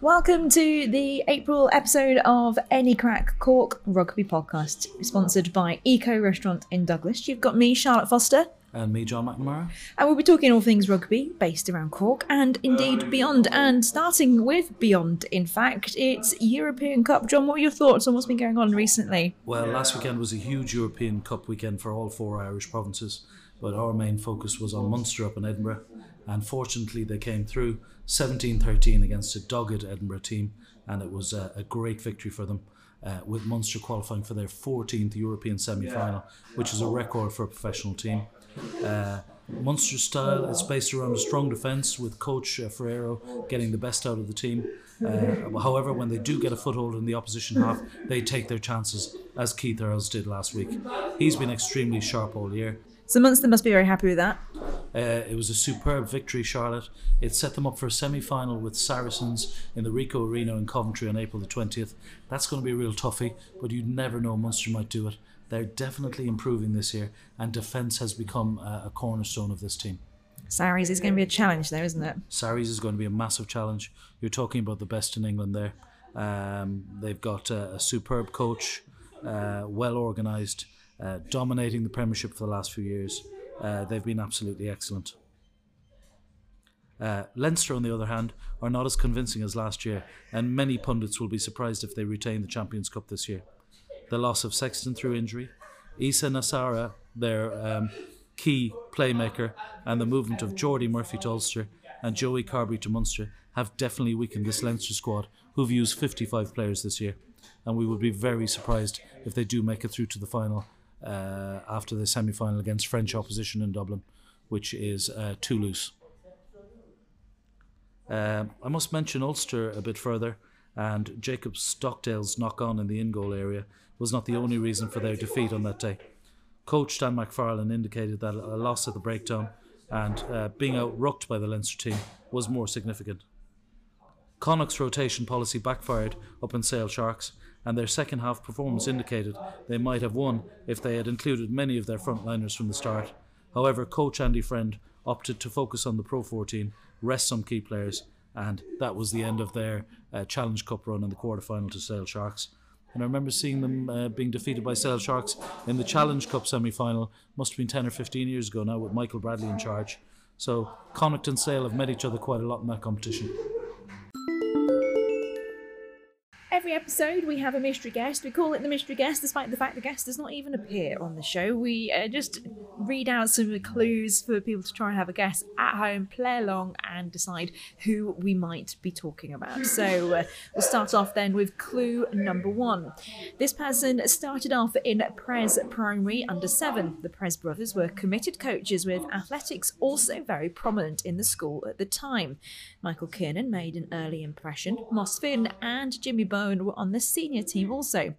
Welcome to the April episode of Any Crack Cork Rugby Podcast, sponsored by Eco Restaurant in Douglas. You've got me, Charlotte Foster, And me, John McNamara. and we'll be talking all things rugby based around Cork and indeed beyond. And starting with beyond, in fact, it's European Cup. John, what are your thoughts on what's been going on recently? Well, last weekend was a huge European Cup weekend for all four Irish provinces, but our main focus was on Munster up in Edinburgh. And fortunately, they came through 17 13 against a dogged Edinburgh team, and it was a, a great victory for them. Uh, with Munster qualifying for their 14th European semi final, which is a record for a professional team. Uh, Munster's style is based around a strong defence, with coach uh, Ferrero getting the best out of the team. Uh, however, when they do get a foothold in the opposition half, they take their chances, as Keith Earls did last week. He's been extremely sharp all year. So Munster must be very happy with that. Uh, it was a superb victory, Charlotte. It set them up for a semi final with Saracens in the Ricoh Arena in Coventry on April the 20th. That's going to be a real toughie, but you'd never know Munster might do it. They're definitely improving this year, and defence has become a, a cornerstone of this team. Sarries is going to be a challenge, though, isn't it? Sarries is going to be a massive challenge. You're talking about the best in England there. Um, they've got a, a superb coach, uh, well organised, uh, dominating the Premiership for the last few years. Uh, they've been absolutely excellent. Uh, Leinster, on the other hand, are not as convincing as last year, and many pundits will be surprised if they retain the Champions Cup this year. The loss of Sexton through injury, Isa Nacewa, their um, key playmaker, and the movement of Jordi Murphy to Ulster and Joey Carbery to Munster have definitely weakened this Leinster squad, who've used 55 players this year. And we would be very surprised if they do make it through to the final uh, after the semi final against French opposition in Dublin, which is uh, Toulouse. Uh, I must mention Ulster a bit further, and Jacob Stockdale's knock on in the in goal area was not the only reason for their defeat on that day. Coach Dan McFarland indicated that a loss at the breakdown and uh, being outrucked by the Leinster team was more significant. Connacht's rotation policy backfired up in Sale Sharks, and their second half performance indicated they might have won if they had included many of their frontliners from the start. However, coach Andy Friend opted to focus on the Pro 14, rest some key players, and that was the end of their uh, Challenge Cup run in the quarter final to Sale Sharks. And I remember seeing them uh, being defeated by Sale Sharks in the Challenge Cup semi final, must have been 10 or 15 years ago now, with Michael Bradley in charge. So Connacht and Sale have met each other quite a lot in that competition. Every episode, we have a mystery guest. We call it the mystery guest, despite the fact the guest does not even appear on the show. We uh, just read out some clues for people to try and have a guess at home, play along, and decide who we might be talking about. So uh, we'll start off then with clue number one. This person started off in Pres Primary under seven. The Pres brothers were committed coaches with athletics also very prominent in the school at the time. Michael Kiernan made an early impression. Moss Finn and Jimmy Bowen were on the senior team mm-hmm. also.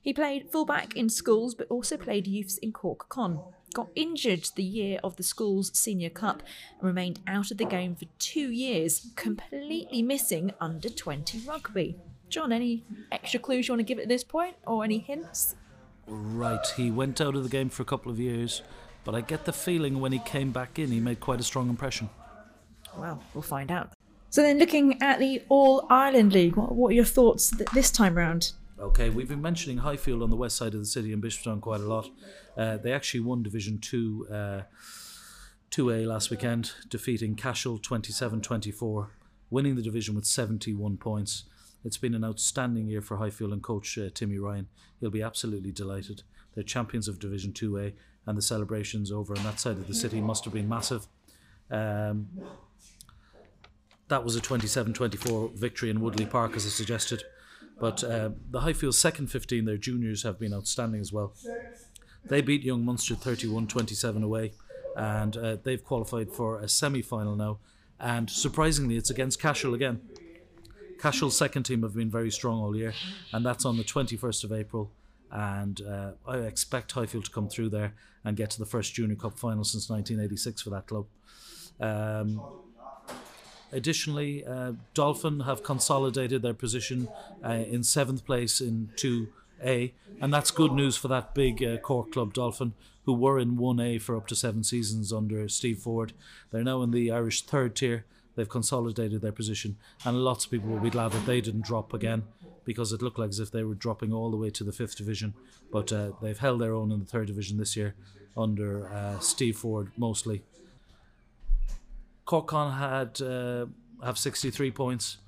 He played fullback in schools but also played youths in Cork Con. Got injured the year of the school's senior cup and remained out of the game for two years, completely missing under 20 rugby. John, any extra clues you want to give at this point or any hints? Right, he went out of the game for a couple of years, but I get the feeling when he came back in, he made quite a strong impression. Well, we'll find out. So then, looking at the All Ireland League, what, what are your thoughts th- this time round? Okay, we've been mentioning Highfield on the west side of the city and Bishopstown quite a lot. Uh, they actually won Division 2 uh, 2A last weekend, defeating Cashel 27 24, winning the division with 71 points. It's been an outstanding year for Highfield and coach uh, Timmy Ryan. He'll be absolutely delighted. They're champions of Division 2A, and the celebrations over on that side of the city must have been massive. Um, that was a 27 24 victory in Woodleigh Park, as I suggested. But uh, the Highfield second 15, their juniors have been outstanding as well. They beat Young Munster 31 27 away, and uh, they've qualified for a semi final now. And surprisingly, it's against Cashel again. Cashel's second team have been very strong all year, and that's on the 21st of April. And uh, I expect Highfield to come through there and get to the first Junior Cup final since 1986 for that club. Um, Additionally, uh, Dolphin have consolidated their position uh, in seventh place in 2A, and that's good news for that big uh, Cork club, Dolphin, who were in 1A for up to seven seasons under Steve Ford. They're now in the Irish third tier, They've consolidated their position, and lots of people will be glad that they didn't drop again because it looked like as if they were dropping all the way to the fifth division. But uh, they've held their own in the third division this year under uh, Steve Ford mostly. Cork Con had uh, have 63 points.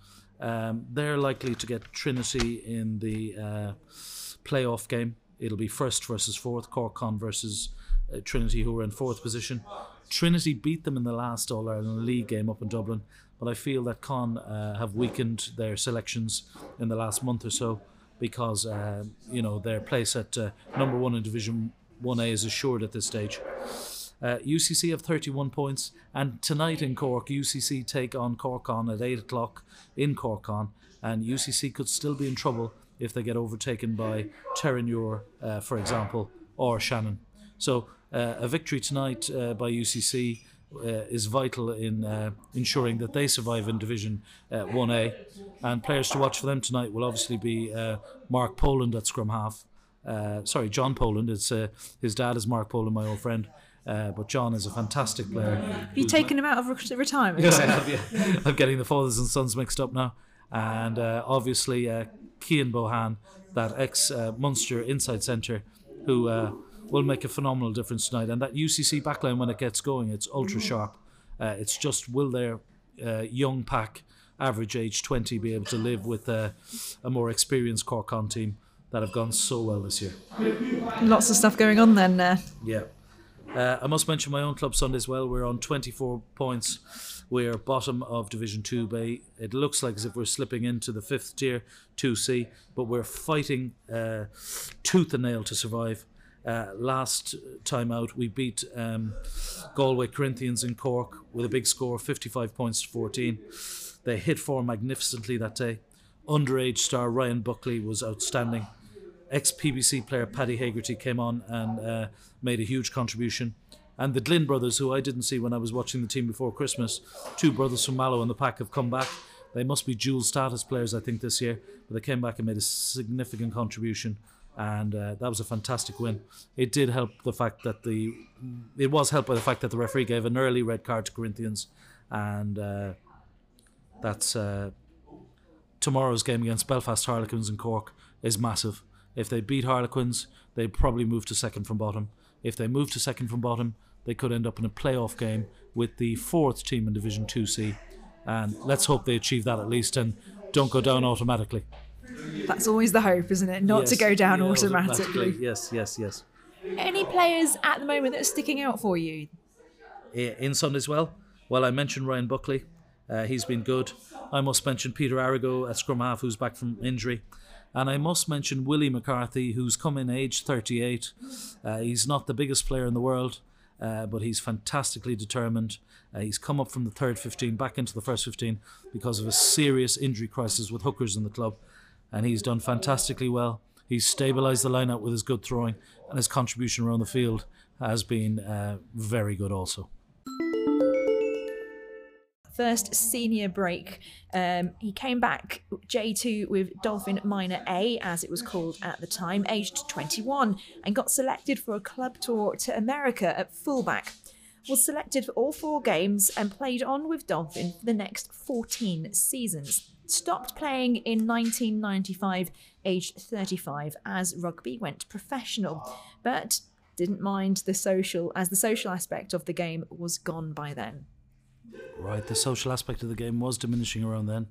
Um, they're likely to get Trinity in the uh, playoff game. It'll be first versus fourth, Cork Con versus uh, Trinity, who are in fourth position. Trinity beat them in the last All Ireland League game up in Dublin, but I feel that Con uh, have weakened their selections in the last month or so because uh, you know their place at uh, number one in Division One A is assured at this stage. Uh, UCC have 31 points, and tonight in Cork, UCC take on Cork Con at 8 o'clock in Cork Con, and UCC could still be in trouble if they get overtaken by Terenure, uh, for example, or Shannon. So uh, a victory tonight uh, by UCC uh, is vital in uh, ensuring that they survive in Division uh, 1A. And players to watch for them tonight will obviously be uh, Mark Poland at scrum half. Uh, sorry, John Poland. It's uh, his dad is Mark Poland, my old friend. Uh, but John is a fantastic player. Have you taken him out of re- retirement? Yes, I have. Yeah. I'm getting the fathers and sons mixed up now. And uh, obviously, uh, Cian Bohane, that ex uh, Munster inside centre, who uh, will make a phenomenal difference tonight. And that UCC backline, when it gets going, it's ultra sharp. Uh, it's just will their uh, young pack, average age 20, be able to live with uh, a more experienced Cork Con team that have gone so well this year? Lots of stuff going on then. Yeah. Uh, I must mention my own club Sunday's Well. We're on 24 points. We're bottom of Division 2B. It looks like as if we're slipping into the fifth tier, 2C, but we're fighting uh, tooth and nail to survive. Uh, last time out, we beat um, Galway Corinthians in Cork with a big score, 55 points to 14. They hit form magnificently that day. Underage star Ryan Buckley was outstanding ex PBC player Paddy Hagerty came on and uh, made a huge contribution. And the Glynn brothers, who I didn't see when I was watching the team before Christmas, two brothers from Mallow in the pack have come back. They must be dual status players, I think, this year. But they came back and made a significant contribution, and uh, that was a fantastic win. It did help the fact that the it was helped by the fact that the referee gave an early red card to Corinthians, and uh, that's uh, tomorrow's game against Belfast Harlequins in Cork is massive. If they beat Harlequins, they probably move to second from bottom. If they move to second from bottom, they could end up in a playoff game with the fourth team in Division 2C. And let's hope they achieve that at least and don't go down automatically. that's always the hope, isn't it? Not to go down yeah, automatically. Yes, yes, yes. Any players at the moment that are sticking out for you? I- In Sunday's Well, well, I mentioned Ryan Buckley. Uh, he's been good. I must mention Peter Arago at scrum half, who's back from injury. And I must mention Willie McCarthy, who's come in age 38. Uh, he's not the biggest player in the world, uh, but he's fantastically determined. Uh, he's come up from the third 15 back into the first 15 because of a serious injury crisis with hookers in the club. And he's done fantastically well. He's stabilised the lineup with his good throwing, and his contribution around the field has been uh, very good also. First senior break. Um, he came back J2 with Dolphin Minor A, as it was called at the time, aged 21, and got selected for a club tour to America at fullback. Was selected for all four games and played on with Dolphin for the next 14 seasons. Stopped playing in 1995, aged 35, as rugby went professional, but didn't mind the social, as the social aspect of the game was gone by then. Right, the social aspect of the game was diminishing around then.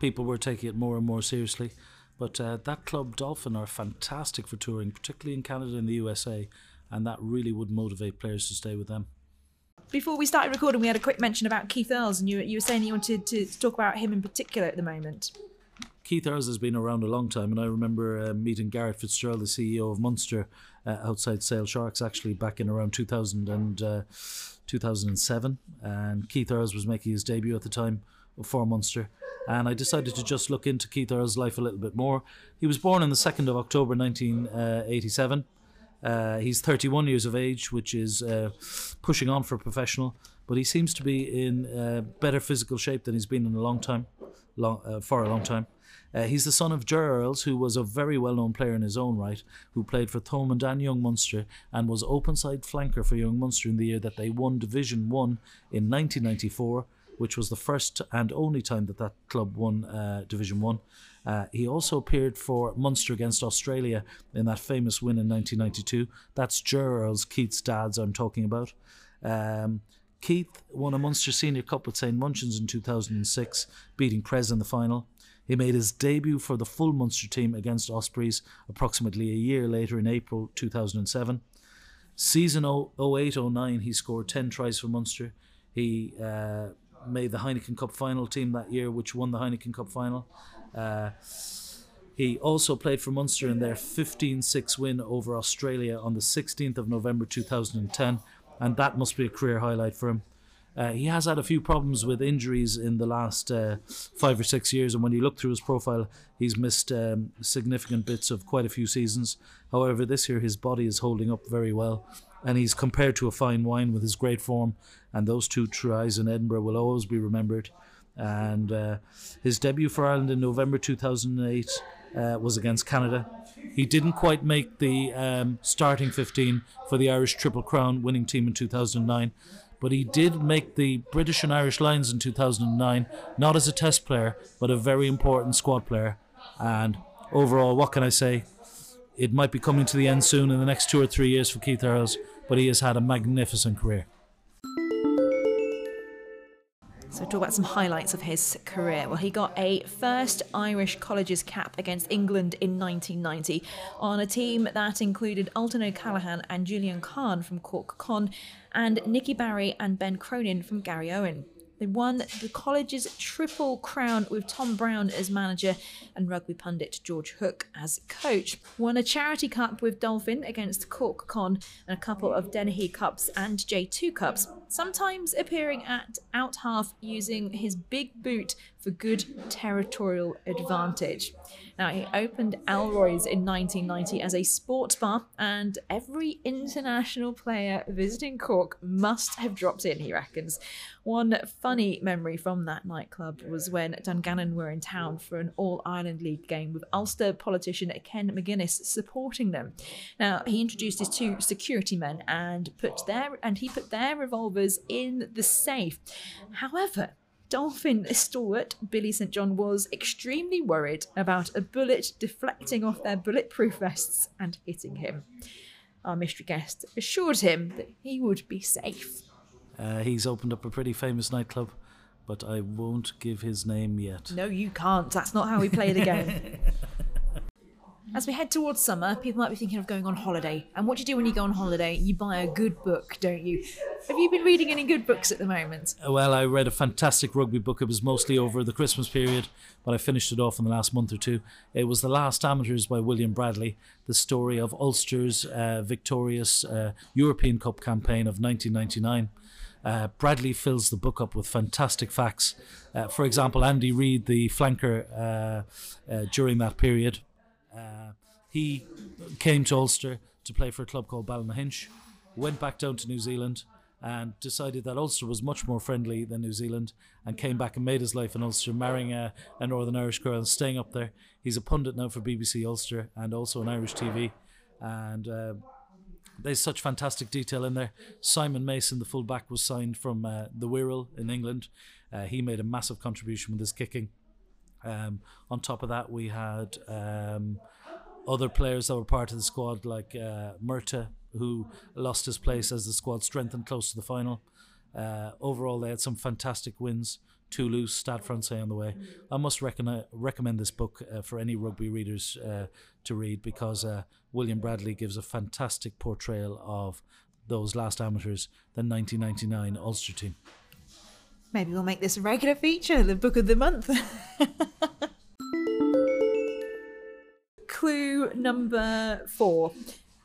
People were taking it more and more seriously. But uh, that club, Dolphin, are fantastic for touring, particularly in Canada and the USA, and that really would motivate players to stay with them. Before we started recording, we had a quick mention about Keith Earls, and you, you were saying you wanted to talk about him in particular at the moment. Keith Earls has been around a long time, and I remember uh, meeting Garrett Fitzgerald, the CEO of Munster, uh, outside Sale Sharks, actually back in around 2000 and, uh, 2007. And Keith Earls was making his debut at the time for Munster. And I decided to just look into Keith Earls' life a little bit more. He was born on the 2nd of October 1987. Uh, he's 31 years of age, which is uh, pushing on for professional, but he seems to be in uh, better physical shape than he's been in a long time, long, uh, for a long time. Uh, he's the son of Ger Earls, who was a very well-known player in his own right, who played for Thomond and Young Munster, and was open side flanker for Young Munster in the year that they won Division One in 1994, which was the first and only time that that club won uh, Division One. Uh, he also appeared for Munster against Australia in that famous win in 1992. That's Gerald's Keith's dad's I'm talking about. Um, Keith won a Munster Senior Cup with St Munchin's in 2006, beating Pres in the final. He made his debut for the full Munster team against Ospreys approximately a year later in April 2007. Season 08 09, he scored 10 tries for Munster. He uh, made the Heineken Cup final team that year, which won the Heineken Cup final. Uh, he also played for Munster in their 15 6 win over Australia on the 16th of November 2010, and that must be a career highlight for him. Uh, he has had a few problems with injuries in the last uh, five or six years, and when you look through his profile, he's missed um, significant bits of quite a few seasons. However, this year his body is holding up very well, and he's compared to a fine wine with his great form. And those two tries in Edinburgh will always be remembered. And uh, his debut for Ireland in November 2008 uh, was against Canada. He didn't quite make the um, starting 15 for the Irish Triple Crown winning team in 2009 but he did make the British and Irish Lions in 2009, not as a test player, but a very important squad player. And overall, what can I say? It might be coming to the end soon in the next two or three years for Keith Earls, but he has had a magnificent career. So, talk about some highlights of his career. Well, he got a first Irish colleges cap against England in 1990 on a team that included Alton O'Callaghan and Julian Kahn from Cork Con and Nicky Barry and Ben Cronin from Garryowen. They won the college's triple crown with Tom Brown as manager and rugby pundit George Hook as coach. Won a charity cup with Dolphin against Cork Con and a couple of Dennehy Cups and J2 Cups, sometimes appearing at out half using his big boot for good territorial advantage. Now, he opened Alroy's in 1990 as a sports bar, and every international player visiting Cork must have dropped in, he reckons. One funny memory from that nightclub was when Dungannon were in town for an All Ireland League game with Ulster politician Ken Maginnis supporting them. Now, he introduced his two security men and put their and he put their revolvers in the safe. However, Dolphin stalwart Billy St John was extremely worried about a bullet deflecting off their bulletproof vests and hitting him. Our mystery guest assured him that he would be safe. Uh, he's opened up a pretty famous nightclub, but I won't give his name yet. No, you can't. That's not how we play the game. As we head towards summer, people might be thinking of going on holiday. And what do you do when you go on holiday? You buy a good book, don't you? Have you been reading any good books at the moment? Uh, Well, I read a fantastic rugby book. It was mostly over the Christmas period, but I finished it off in the last month or two. It was The Last Amateurs by William Bradley, the story of Ulster's uh, victorious uh, European Cup campaign of 1999. Uh, Bradley fills the book up with fantastic facts. Uh, for example, Andy Reid, the flanker uh, during that period, uh, he came to Ulster to play for a club called Ballynahinch, went back down to New Zealand and decided that Ulster was much more friendly than New Zealand and came back and made his life in Ulster, marrying a, a Northern Irish girl and staying up there. He's a pundit now for BBC Ulster and also on Irish TV. And uh, there's such fantastic detail in there. Simon Mason, the fullback, was signed from uh, the Wirral in England. Uh, he made a massive contribution with his kicking. Um, on top of that, we had um, other players that were part of the squad, like uh, Murta, who lost his place as the squad strengthened close to the final. Uh, overall, they had some fantastic wins. Toulouse, Stade Francais on the way. I must recommend this book uh, for any rugby readers uh, to read because uh, William Bradley gives a fantastic portrayal of those last amateurs, the 1999 Ulster team. Maybe we'll make this a regular feature, the book of the month. Clue number four.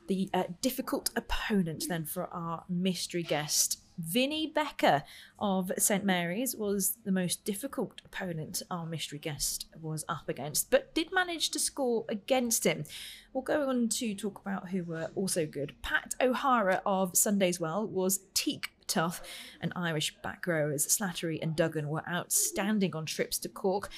The uh, difficult opponent, then, for our mystery guest. Vinnie Becker of St Mary's was the most difficult opponent our mystery guest was up against, but did manage to score against him. We'll go on to talk about who were also good. Pat O'Hara of Sundays Well was teak tough, and Irish back rowers Slattery and Duggan were outstanding on trips to Cork.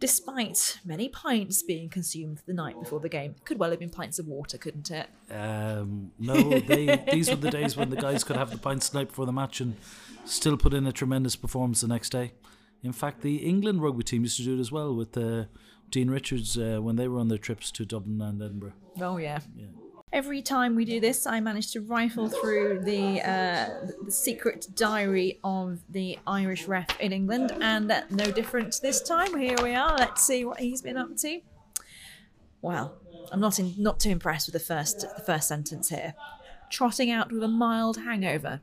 Despite many pints being consumed the night before the game. Could well have been pints of water, couldn't it? Um, no, they, these were the days when the guys could have the pints the night before the match and still put in a tremendous performance the next day. In fact, the England rugby team used to do it as well with uh, Dean Richards uh, when they were on their trips to Dublin and Edinburgh. Oh, yeah. Every time we do this, I manage to rifle through the, uh, the secret diary of the Irish ref in England, and uh, no different this time. Here we are. Let's see what he's been up to. Well, I'm not in, not too impressed with the first the first sentence here. Trotting out with a mild hangover.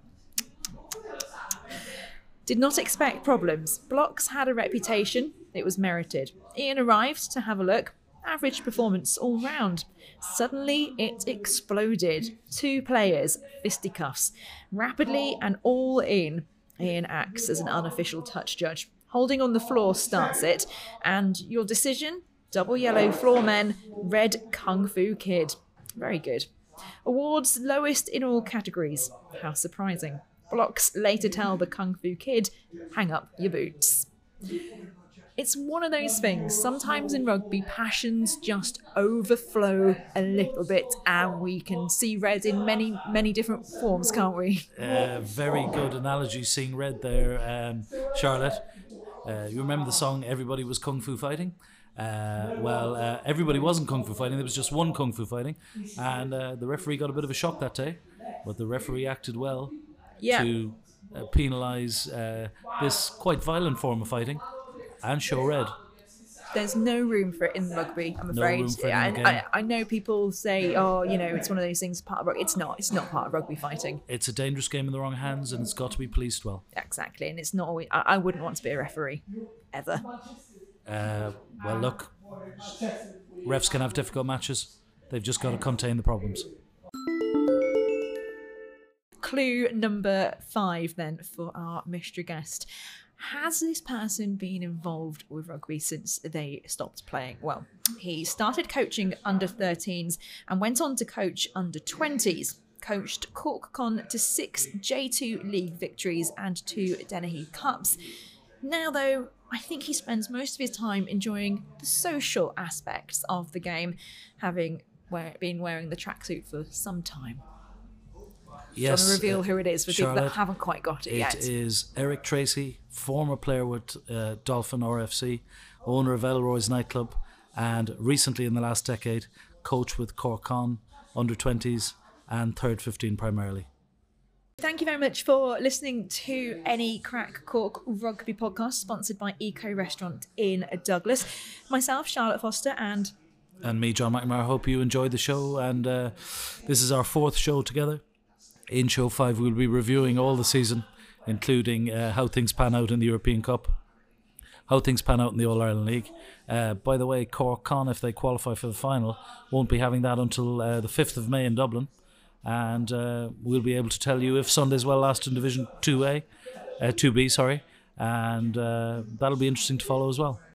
Did not expect problems. Blocks had a reputation. It was merited. Ian arrived to have a look. Average performance all round. Suddenly it exploded. Two players, fisticuffs. Rapidly and all in. Ian acts as an unofficial touch judge. Holding on the floor starts it. And your decision? Double yellow floor men, red kung fu kid. Very good. Awards lowest in all categories. How surprising. Blocks later tell the Kung Fu Kid, hang up your boots. It's one of those things. Sometimes in rugby, passions just overflow a little bit, and we can see red in many, many different forms, can't we? Uh, very good analogy seeing red there, um, Charlotte. Uh, you remember the song Everybody Was Kung Fu Fighting? Uh, well, uh, everybody wasn't kung fu fighting. There was just one kung fu fighting, and uh, the referee got a bit of a shock that day. But the referee acted well Yeah. to uh, penalise uh, this quite violent form of fighting and show red. There's no room for it in rugby, I'm No afraid. room for it in I. I, I know people say, oh, you know, it's one of those things part of rugby. It's not. It's not part of rugby fighting. It's a dangerous game in the wrong hands, and it's got to be policed well. Exactly. And it's not always. I, I wouldn't want to be a referee, ever. Uh, well, look, refs can have difficult matches. They've just got to contain the problems. Clue number five, then, for our mystery guest. Has this person been involved with rugby since they stopped playing? Well, he started coaching under 13s and went on to coach under 20s. Coached Cork Con to six J2 League victories and two Dennehy Cups. Now, though, I think he spends most of his time enjoying the social aspects of the game, having been wearing the tracksuit for some time. Yes, to reveal uh, who it is for people that haven't quite got it, It yet? It is Eric Tracy, former player with uh, Dolphin RFC, owner of Elroy's nightclub, and recently in the last decade, coach with Cork Con under 20s and third 15 primarily. Thank you very much for listening to Any Crack Cork Rugby podcast, sponsored by Eco Restaurant in Douglas. Myself, Charlotte Foster, and And me, John McNamara, hope you enjoyed the show. And uh, this is our fourth show together. In show five, we'll be reviewing all the season, including uh, how things pan out in the European Cup, how things pan out in the All Ireland League. Uh, by the way, Cork Con, if they qualify for the final, won't be having that until uh, the 5th of May in Dublin. And uh, we'll be able to tell you if Sunday's well last in Division 2A, uh, 2B, sorry. And uh, that'll be interesting to follow as well.